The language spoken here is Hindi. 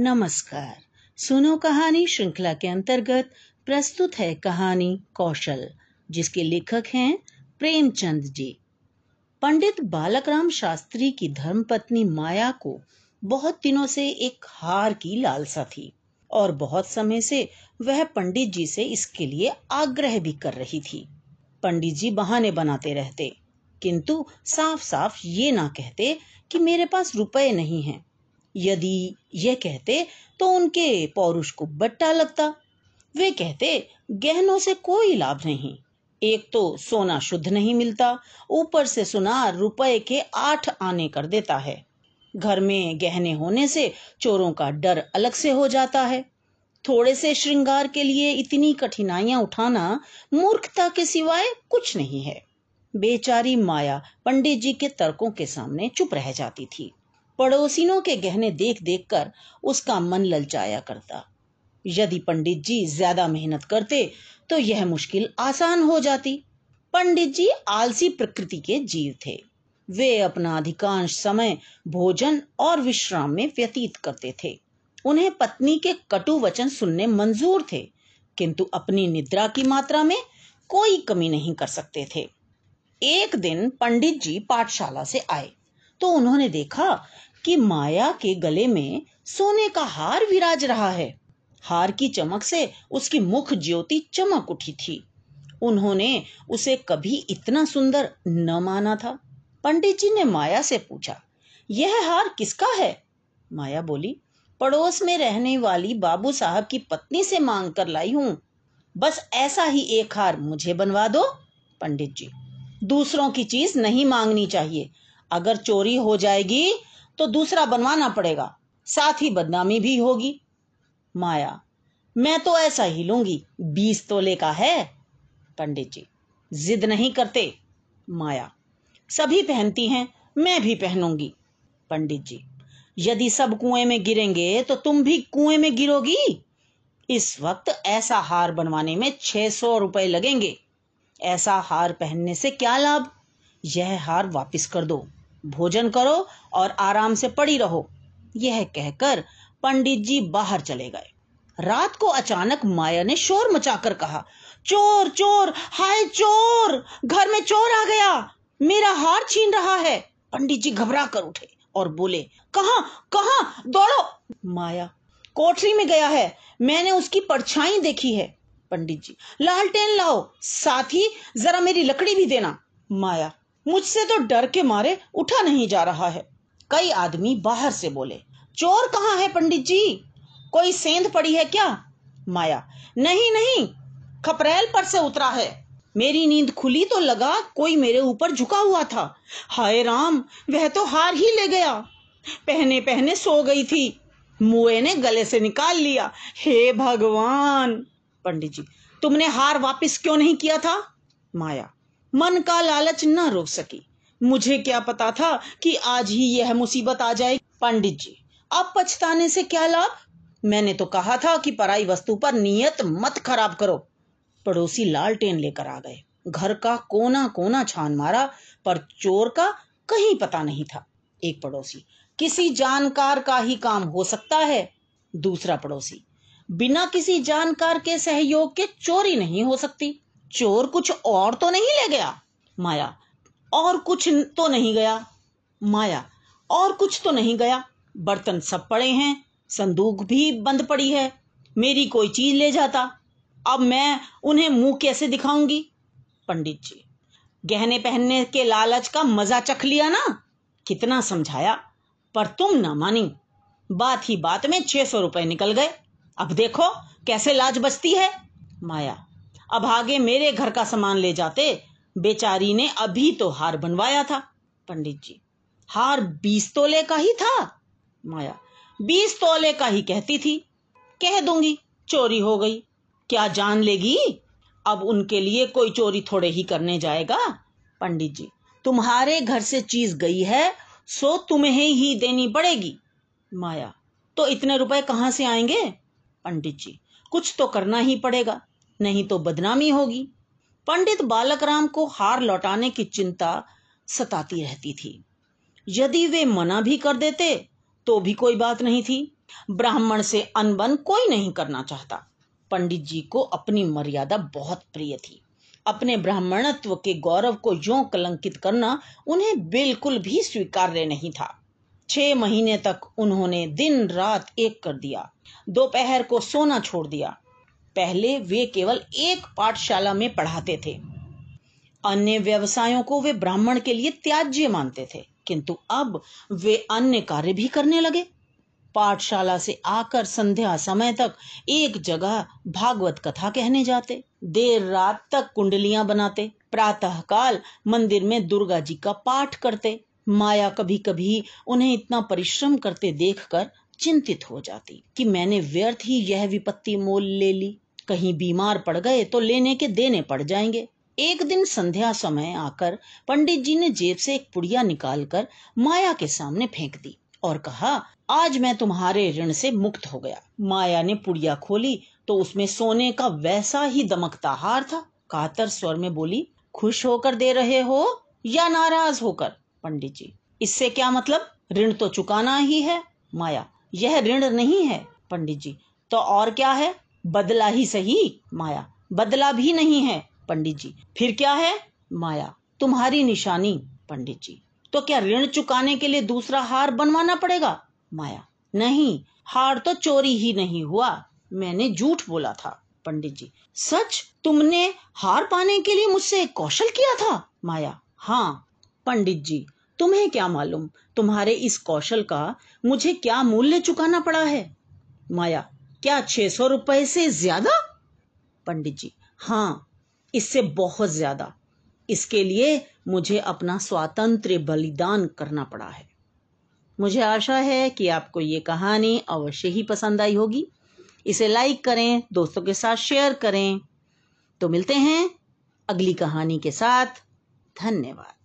नमस्कार। सुनो कहानी श्रृंखला के अंतर्गत प्रस्तुत है कहानी कौशल, जिसके लेखक हैं प्रेमचंद जी। पंडित बालकराम शास्त्री की धर्मपत्नी माया को बहुत दिनों से एक हार की लालसा थी और बहुत समय से वह पंडित जी से इसके लिए आग्रह भी कर रही थी। पंडित जी बहाने बनाते रहते, किंतु साफ़ साफ़ ये ना कहते कि मेरे पास रुपए नहीं हैं। यदि ये कहते तो उनके पौरुष को बट्टा लगता। वे कहते, गहनों से कोई लाभ नहीं। एक तो सोना शुद्ध नहीं मिलता, ऊपर से सुनार रुपए के आठ आने कर देता है। घर में गहने होने से चोरों का डर अलग से हो जाता है। थोड़े से श्रृंगार के लिए इतनी कठिनाइयाँ उठाना मूर्खता के सिवाय कुछ नहीं है। बेचारी माया पंडित जी के तर्कों के सामने चुप रह जाती थी। पड़ोसिनों के गहने देख देख कर उसका मन ललचाया करता। यदि पंडित जी ज़्यादा मेहनत करते तो यह मुश्किल आसान हो जाती। पंडित जी आलसी प्रकृति के जीव थे। वे अपना अधिकांश समय भोजन और विश्राम में व्यतीत करते थे। उन्हें पत्नी के कटु वचन सुनने मंजूर थे, किंतु अपनी निद्रा की मात्रा में कोई कमी नहीं कर सकते थे। एक दिन पंडित जी पाठशाला से आए तो उन्होंने देखा कि माया के गले में सोने का हार विराज रहा है। हार की चमक से उसकी मुख ज्योति चमक उठी थी। उन्होंने उसे कभी इतना सुंदर न माना था। पंडित जी ने माया से पूछा, यह हार किसका है? माया बोली, पड़ोस में रहने वाली बाबू साहब की पत्नी से मांग कर लाई हूँ। बस ऐसा ही एक हार मुझे बनवा दो। पंडित जी दूसरों की चीज़ नहीं मांगनी चाहिए। अगर चोरी हो जाएगी तो दूसरा बनवाना पड़ेगा। साथ ही बदनामी भी होगी। माया, मैं तो ऐसा ही लूँगी। बीस तोले का है। पंडित जी, जिद नहीं करते। माया, सभी पहनती हैं, मैं भी पहनूँगी। पंडित जी, यदि सब कुएँ में गिरेंगे तो तुम भी कुएँ में गिरोगी। इस वक्त ऐसा हार बनवाने में छह सौ रुपए लगेंगे। ऐसा हार पहनने से क्या लाभ? यह हार वापस कर दो। भोजन करो और आराम से पड़ी रहो। यह कहकर पंडित जी बाहर चले गए। रात को अचानक माया ने शोर मचाकर कहा, चोर चोर, हाय चोर! घर में चोर आ गया। मेरा हार छीन रहा है। पंडित जी घबरा कर उठे और बोले, कहा कहा? दौड़ो! माया, कोठरी में गया है। मैंने उसकी परछाई देखी है। पंडित जी, लालटेन लाओ। साथ ही जरा मेरी लकड़ी भी देना। माया मुझसे तो डर के मारे उठा नहीं जा रहा है। कई आदमी बाहर से बोले, चोर कहाँ है पंडित जी? कोई सेंध पड़ी है क्या? माया, नहीं नहीं, खपरेल पर से उतरा है। मेरी नींद खुली तो लगा कोई मेरे ऊपर झुका हुआ था। हाय राम, वह तो हार ही ले गया। पहने पहने सो गई थी। मुए ने गले से निकाल लिया। हे भगवान! पंडित जी, तुमने हार वापस क्यों नहीं किया था? माया मन का लालच न रोक सकी। मुझे क्या पता था कि आज ही यह मुसीबत आ जाए पंडित जी अब पछताने से क्या लाभ? मैंने तो कहा था कि पराई वस्तु पर नियत मत खराब करो। पड़ोसी लालटेन लेकर आ गए। घर का कोना कोना छान मारा, पर चोर का कहीं पता नहीं था। एक पड़ोसी, किसी जानकार का ही काम हो सकता है। दूसरा पड़ोसी, बिना किसी जानकार के सहयोग के चोरी नहीं हो सकती। चोर कुछ और तो नहीं ले गया? माया, और कुछ तो नहीं गया। माया, और कुछ तो नहीं गया। बर्तन सब पड़े हैं, संदूक भी बंद पड़ी है। मेरी कोई चीज़ ले जाता। अब मैं उन्हें मुँह कैसे दिखाऊँगी? पंडित जी, गहने पहनने के लालच का मज़ा चख लिया ना? कितना समझाया। पर तुम ना मानी। बात ही बात में छह सौ रुपए निकल गए। अब देखो कैसे लाज बचती है। माया अब आगे मेरे घर का सामान ले जाते, बेचारी ने अभी तो हार बनवाया था, पंडित जी। हार बीस तोले का ही था, माया। बीस तोले का ही कहती थी। कह दूँगी, चोरी हो गई। क्या जान लेगी? अब उनके लिए कोई चोरी थोड़े ही करने जाएगा, पंडित जी। तुम्हारे घर से चीज़ गई है, सो तुम्हें ही देनी पड़ेगी, माया। तो इतने रुपए कहाँ से आएँगे, पंडित जी? कुछ तो करना ही पड़ेगा। नहीं तो बदनामी होगी। पंडित बालकराम को हार लौटाने की चिंता सताती रहती थी। यदि वे मना भी कर देते तो भी कोई बात नहीं थी। ब्राह्मण से अनबन कोई नहीं करना चाहता। पंडित जी को अपनी मर्यादा बहुत प्रिय थी। अपने ब्राह्मणत्व के गौरव को यो कलंकित करना उन्हें बिल्कुल भी स्वीकार्य नहीं था। छह महीने तक उन्होंने दिन रात एक कर दिया। दोपहर को सोना छोड़ दिया। पहले वे केवल एक पाठशाला में पढ़ाते थे। अन्य व्यवसायों को वे ब्राह्मण के लिए त्याज्य मानते थे, किंतु अब वे अन्य कार्य भी करने लगे। पाठशाला से आकर संध्या समय तक एक जगह भागवत कथा कहने जाते, देर रात तक कुंडलियाँ बनाते प्रातः काल मंदिर में दुर्गा जी का पाठ करते। माया कभी कभी उन्हें इतना परिश्रम करते देखकर चिंतित हो जाती कि मैंने व्यर्थ ही यह विपत्ति मोल ले ली। कहीं बीमार पड़ गए तो लेने के देने पड़ जाएँगे। एक दिन संध्या समय आकर पंडित जी ने जेब से एक पुड़िया निकालकर माया के सामने फेंक दी और कहा, आज मैं तुम्हारे ऋण से मुक्त हो गया। माया ने पुड़िया खोली तो उसमें सोने का वैसा ही दमकता हार था। कातर स्वर में बोली, खुश होकर दे रहे हो या नाराज़ होकर? पंडित जी, इससे क्या मतलब? ऋण तो चुकाना ही है। माया यह ऋण नहीं है, पंडित जी। तो और क्या है? बदला ही सही, माया। बदला भी नहीं है, पंडित जी। फिर क्या है? माया। तुम्हारी निशानी, पंडित जी। तो क्या ऋण चुकाने के लिए दूसरा हार बनवाना पड़ेगा? माया। नहीं, हार तो चोरी ही नहीं हुआ। मैंने झूठ बोला था, पंडित जी। सच? तुमने हार पाने के लिए मुझसे कौशल किया था, माया। हाँ पंडित जी। तुम्हें क्या मालूम? तुम्हारे इस कौशल का मुझे क्या मूल्य चुकाना पड़ा है? माया, क्या छह सौ रुपए से ज़्यादा? पंडित जी हाँ इससे बहुत ज़्यादा। इसके लिए मुझे अपना स्वातंत्र बलिदान करना पड़ा है। मुझे आशा है कि आपको ये कहानी अवश्य ही पसंद आई होगी। इसे लाइक करें, दोस्तों के साथ शेयर करें। तो मिलते हैं अगली कहानी के साथ। धन्यवाद।